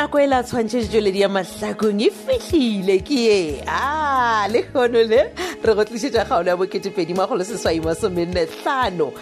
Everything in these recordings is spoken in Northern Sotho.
nako e la tshwantšhe tšweledi ya mahlakong e fihlile ke ye a le kgono le re go tlišetša kgaolo ya boketepedi magolo seswai masomenne tlhano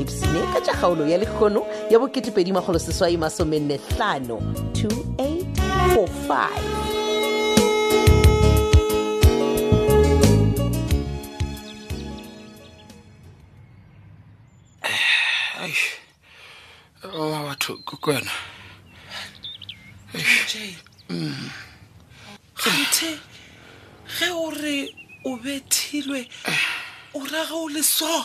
ipsene ka tša kgaolo ya lekgono ya bo2edimagoloseswai masomenne hlano 2845batho ko kwena kganthe ge o re o bethilwe o rage o le so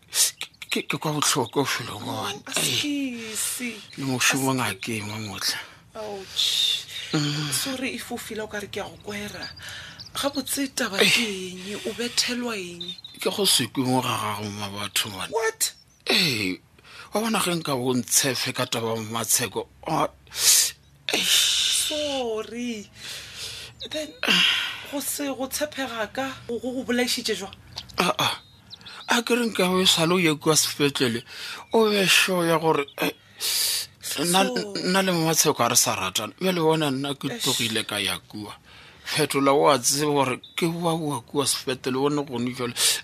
ke ke kwa botlhoko felo ngwana le mošomo ngakeng wa motlha sore e fofila o ka re ke ya go kwera ga botse taba ke eng o bethelwa eng ke go sekwe mo ga gago ma batho ngwana what ee wa bona ge nka bo ntshefe ka taba matsheko sorry then go se go tshepega ka go go bolaišitše jwa aa ah, ah. a ke reng ka e sale o ye kua sepetlele o be sho ya gore eh, nna le mmatsheko a re sa ratana bjale bona nna ke tlogile ka ya kua fetola o a tsebe gore ke boaboa kua sepetlele one gone jale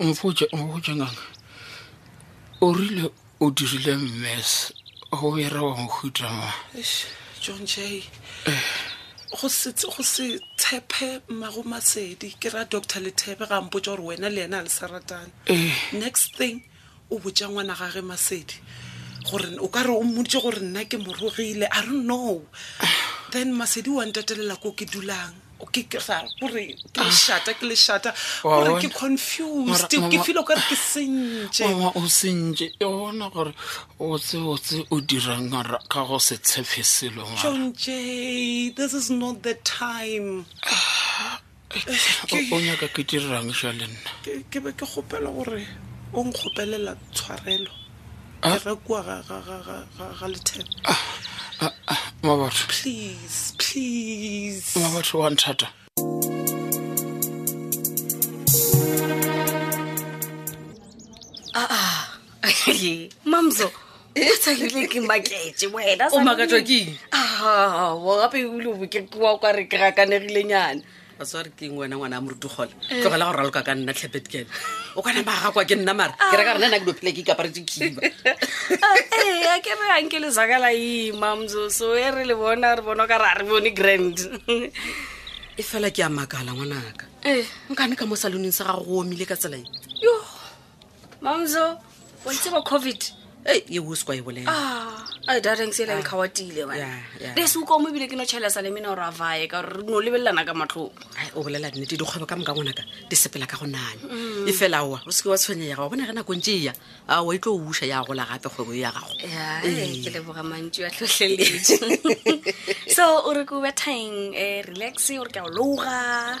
mpotše mpotše ngaka o rile o dirile mmes go bera wa mohutama john j eh. go se tshephe mmago masedi ke ra doctor lethebe ga mpotsa gore wena le ena a le sa ratane eh. next thing o botša ngwana gage masedi gore o ka re o mmoditse gore nna ke mo rogile a re no then masedi wa ntatelela ko ke dulang o ke ke ra gore ke lešata ke lešata Wa gore bona? ke confused Mara- ke mama- filo ka re ke sentše mama o sentše e bona gore o tsebotse o dirang mara ka go se tshepe selo mara. john j this is not the time o nyaka ke dirang ja le nna ke be ke kgopela gore o nkgopelela tshwarelo ah. ke rakua ga lethebe ah, ah, mabatho please please mabatho wa nthata mamso o tsagile ke maketse wena o makatšwa keng awa gape ebilebe ke kwa kwa re ke gakanegilenyane a tswa re keng wena ngwana a morutugola eh. tlogela go raloka ka nna tlhepetkel o ka nama ga kwa ke nna mara ke reka rena na ke dophele ke ikaparetse khiba ah, ee a ke re anke le zaka la imamso so e re le bona re bona ka re a re bone grand e fela ke a makala ngwanaka eh. nkane ka mo saloning sa gago go omile ka tsela e yo mamzo wa itseba covid ei ye o sekwa e bolela Ah, a dareng se e leng kgawatile Ah, yeah, yeah. le suka mo ebile ke no tšhaela sa lemene gore a vaye ka gore re no lebelelana ka matlhong Ai, o bolela nnete dikgwebo ka moka ngwanaka di sepela ka gonane Mm. e fela oa o seke wa tshwenyega wa bona ge nako ntse eya a wa e tlo o buša ya gola gape kgwebo ya gago Ya, Ee. ke leboga mantšu a tlhotlheletše so o re ko bethang um relax o re ke a o loga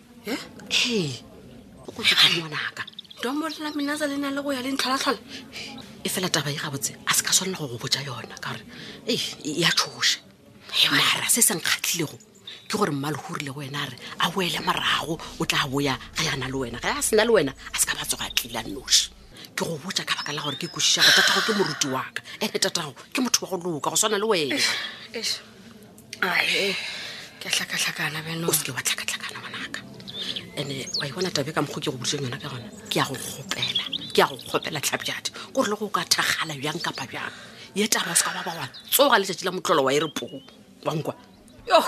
e hey o ko tšhaba ngwanaka domolela menasa le na le go ya le ntlhalatlhala e fela taba e gabotse a se ka tshwanela go go botsa yona ka gore e ya tshoša mara se se nkgatlhilego ke gore mma legori le go wena a re a boele morago o tla boya ga yana le wena ge a sena le wena a se ka ba tsoga tlila noši ke go botsa ka baka la gore ke kwešišago tatago ke moruti waka ene tatago ke motho wa go loka go swana le wena ae ke hlakahlakana beno o seke wa tlhakatlhakana ngwanaka ande wa e bona tabe ka mokgo ke go boditseng yona ka gona ke ya go kgopela ke ya go kgopela tlhabjadi ko re le go ka thagala bjang kapa bjang ye taba o seka ba ba wa tsoga letšatši la motlolo wa e re poo wa nkwa yoh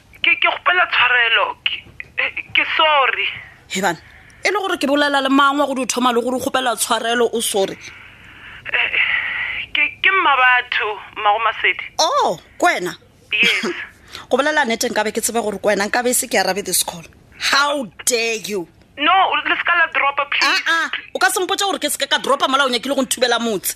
ke ke gopela tshwarelo ke- eh, ke sorry heban e le gore ke bolela le mangwa go di o thoma le gore o kgopela tshwarelo o sore ke ke mma batho mmago masedi o Oh, ke wena yes go bolela nete nkabe ke tseba gore ke wena nkabe e se ke arabe this call how dare you no le se ka la dropa please aa o ka sempotsa gore ke seke ka dropa mola o nyakile go nthubela motse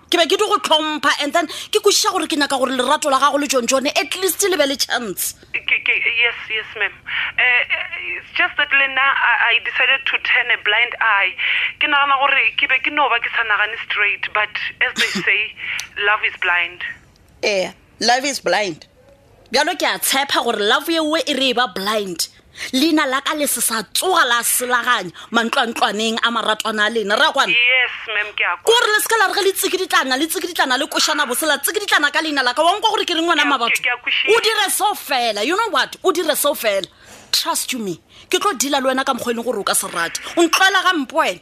ke be ke di go tlhompha and then ke kwešiša gore ke nyaka gore lerato la gago le tšontšone at least le be le chance yes yes ma'am uh, it's just that le nna I, i decided to turn a blind eye ke nagana gore ke be ke no ba ke sa nagane straight but as they say love is blind ee eh, yeah, love is blind bjalo ke a tshepa gore love eoe e re e ba blind leina la ka le se sa tsoga la selaganya mantlwantlwaneng a maratwana a lena ra kwana kore le seka la re ge le tsikiditlana le tsikiditlana le košana bose la tsikiditlana ka leina la ka wankwa gore ke re ngwana ma batho o dire seo fela you know what o dire seo fela trust you me ke tlo dila le wena ka mokgwa e leng gore o ka se rate o ntlwaela ga mpo wena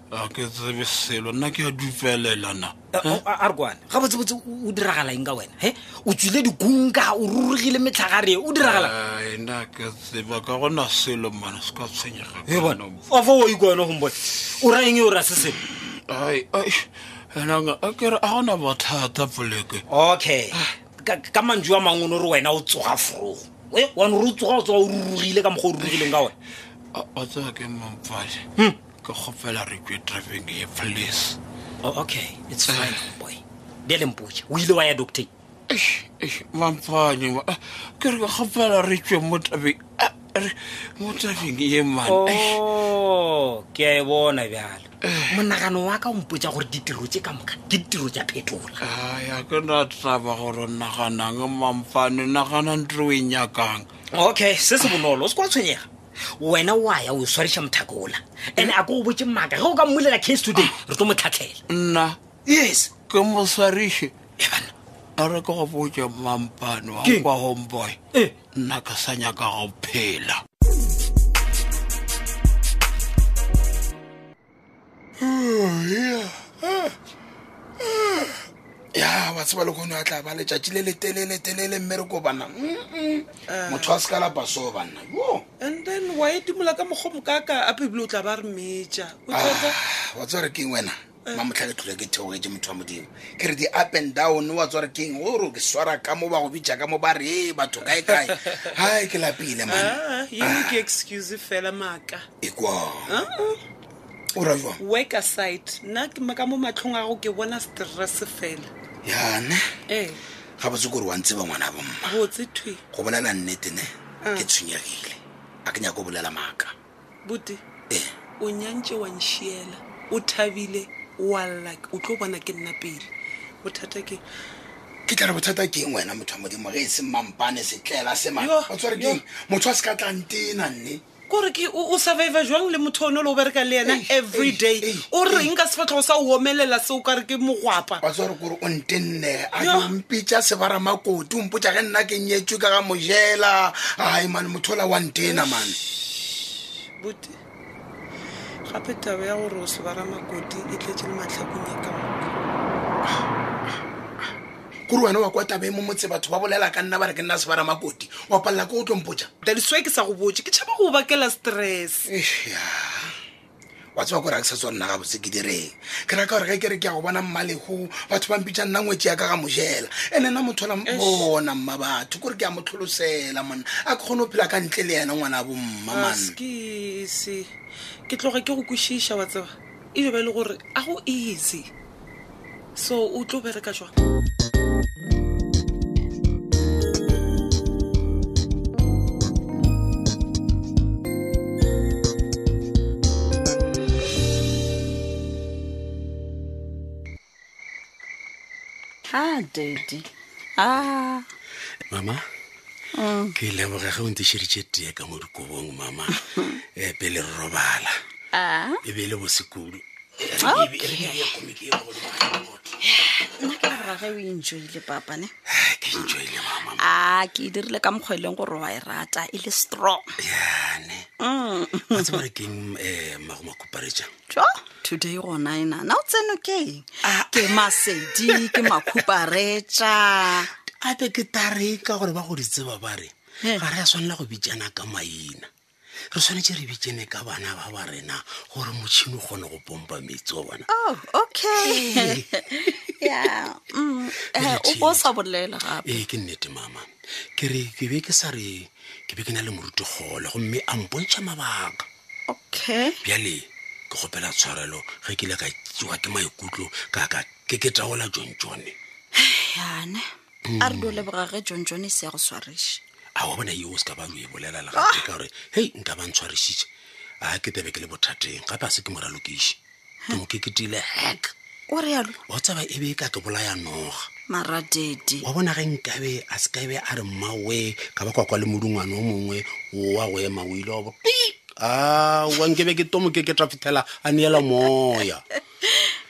a ke tsebe selo nna ke a dufelelana eh, eh? oh, a re kwane ga botsebotse o diragala eng ka wena e o tswile dikunka o rurugile metlhagare o diragala ena ke tseba ka gona selo mana se ka tshwenyega a fa o ikwane gombone o ra eng e o ra se selo enanga a kere a gona bothata poleke okay ka manju a mangwe o ne o re wena o tsoga forogo e wane o re o tsoga o tsoga o rurugile ka mokgwa o rurugileng ka one a tsaya ke mampale hmm. ke kgopela re tšwe trafeng ye please oh, okay it's fine eh. boy di a lempotša o ile wa ya doctor mampanye eh, ke re ke kgopela re tšwe mo tabeng eh, mo tabeng ye man oh, ke a e bona bjalo monagano wa ka o mpotsa gore ditiro tse ka moka ke ditiro tsa phetola ya ke na taba gore naganang mampane naganang tiro e nyakang okay se se bonolo o se kwa tshwenyega wena wa ya o swariša mothakola and a ko o botse maaka ge o ka mmulela case today re tlo mo tlhatlhela nna yes ke mo swariše a re ke go botse mampane wa kwa homeboy eh. nna ke sa nyaka go phela ya wa tseba le kgone a tla ba letšatši le letelele telele mme re ko bana ah. motho a se ka lapa so banna yo and then wa e timola ka mokgo mokaka a pebile o tla ba re metša ah, wa tswa re keng wena eh. ma motlha ke tlhole ke theogetse motho wa modimo ke re di-up and down wa tswa re keng o re ke swara ka mo ba go bitša ka mo ba re batho kae kae hai ke lapile man ah, ke excuse fela maaka ekwa o ra jwang work aside nna ke maka mo matlhong a go ke bona stress fela yana ee ga botse kore wa ntseba ngwana bo mma botse thwi go bolela nnete ne Ah. ke tshwenyegile a ke nyako bolela maaka bote ee o nyantše wa nšiela o thabile wa lla o tlo bona ke nna pele bothata ke ke tla re bothata ke eng wena motho wa modimo ge e se mampane setlela sema Yo, o tsware yo. keng motho a se ka tla ntena nne kore ke o o surviva jwang le motho one o le o berekang le ena Ei, every ei, day ei, o reng ka sefatlhogo sa o omelela se o ka re ke mogwapa wa tswa gore kore o ntenne a Yo. dimpitša sebara makoti o mpotsa ge nna ke nyetswe ka ga mojela ai mane motho ola wa ntena mane bote gape taba ya gore o sebara makoti e tletse le matlhakong e ka moka kore wena wa kwa tabe mo motse batho ba bolela ka nna ba re ke nna sebara makoti wa palela ko o tlo mpotsa taliswe ke sa go botse ke tšhaba go bakela stress wa tseba kore a ke sa tswa nna gabotse ke direng ke raka gore ge ke re ke ya go bona mmalego batho ba mpitsa nna ngwetse yaka ga mojela ene na motho la bona mma batho kore ke ya mo tlholosela monna a ke kgone go phela ka ntle le yena ngwana bo mma manskise ke tloga ke go kwešiša wa tseba e jo ba e le gore a go easy so o tlo bereka jwang ha daddy a mama Mm. ke leboga ge o ntišeditše tee ka mo dikobong mama um pele re robala a e be e le bosekudu a ke e dirile ka mokgwa e leng gore wa e rata e le strong yane mm. a tseba re keng um mago makhuparetša jo today gona e nana o tseno keng ah. ke masedi ke makhuparetša ape ke tare ka gore ba go di tseba ba re ga re a tshwanela go bitsana ka maina re tshwanetse re bitsene ka bana ba ba rena gore motšhini o kgone go pompa metsi wa bona oh okay ya mm, eh, o bo sa bolela gape ee ke nnete mama ke re ke be ke sa re ke be ke na le moruti kgole gomme a mpontšha mabaka okay bjale ke kgopela tshwarelo ge ke ile ka tsewa ke maikutlo ka ka ke ke taola john johne yana a re di o leboga ge john john e se ya go swariše a wa bona yeo o se ka bang o e bolela legate ka gore hei nka ba ntshwarišitše a ke tebe ke le bothateng gape a se ke moralokiše ke mo ke ketile hack o re yalo wa tsaba e be e ka ke bolaya noga maradedi wa bona ge nkabe a se kabe a re mmawe ka ba kwakwa le modungwane o mongwe owa go ema o ile wa bo a wa nkebe ke tomo ke ke tla fitlhela a neela moya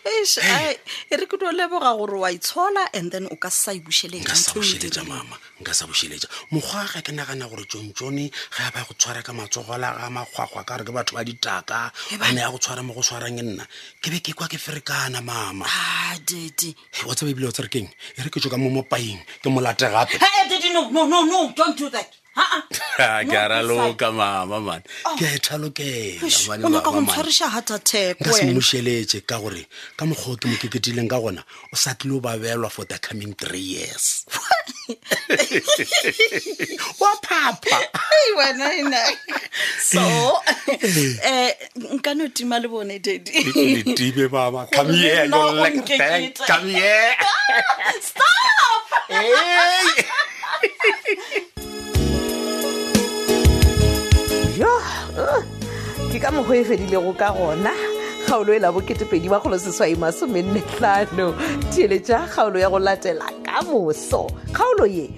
eish ai e re ke tlo leboga gore wa itshola and then o ka sa e nka sa bušeletša bušeletša mama nka sa bušeletša mokgwa ga ke nagana gore tsontšone ga ya ba go tshwara ka matsogo la ga makgwakgwa ka re ke batho ba ditaka a ne ya go tshwara mo go tshwarang ke nna ke be ke kwa ke ferekana mama a dadi Hey, wa tseba ebile wa tsere keng e re ke tso ka mo mopaeng ke mo late gape Hey, Daddy, no, no, no, no, don't do that. ke a raloka mama man ke a e thalokela o nyaka go ntshwariša heart attack nka se mmušeletše ka gore ka mokgwa o ke mo keketileng ka gona o sa tlile o babelwa for the coming three years wa phapha wena ena so um nka no tima le bone daddy tibe baba come here no like thank come here stop hey yo uh, ke ka mogo e fedilego ka gona kgaolo e labo ketepedi ba kgolo seswai masomennetlano theeletša kgaolo ya go latela ka moso kgaolo ye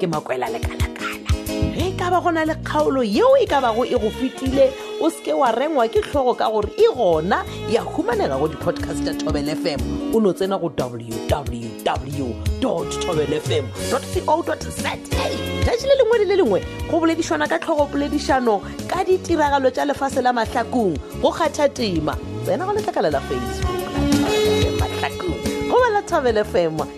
ke makwela lekalakala ge e ka ba go na le kgaolo yeo e ka bago e go fetile o seke wa rengwa ke tlhogo ka gore e gona ya humanega go di-podcast ya tobel fm o no tsena go www tobel fm co za tšatši le lengwe le le lengwe go boledišwana ka tlhogopoledišano ka ditiragalo tša lefase la mahlakong go kgatha tema tsena go letlakala la facebook la mahlakong go ba la tobel fm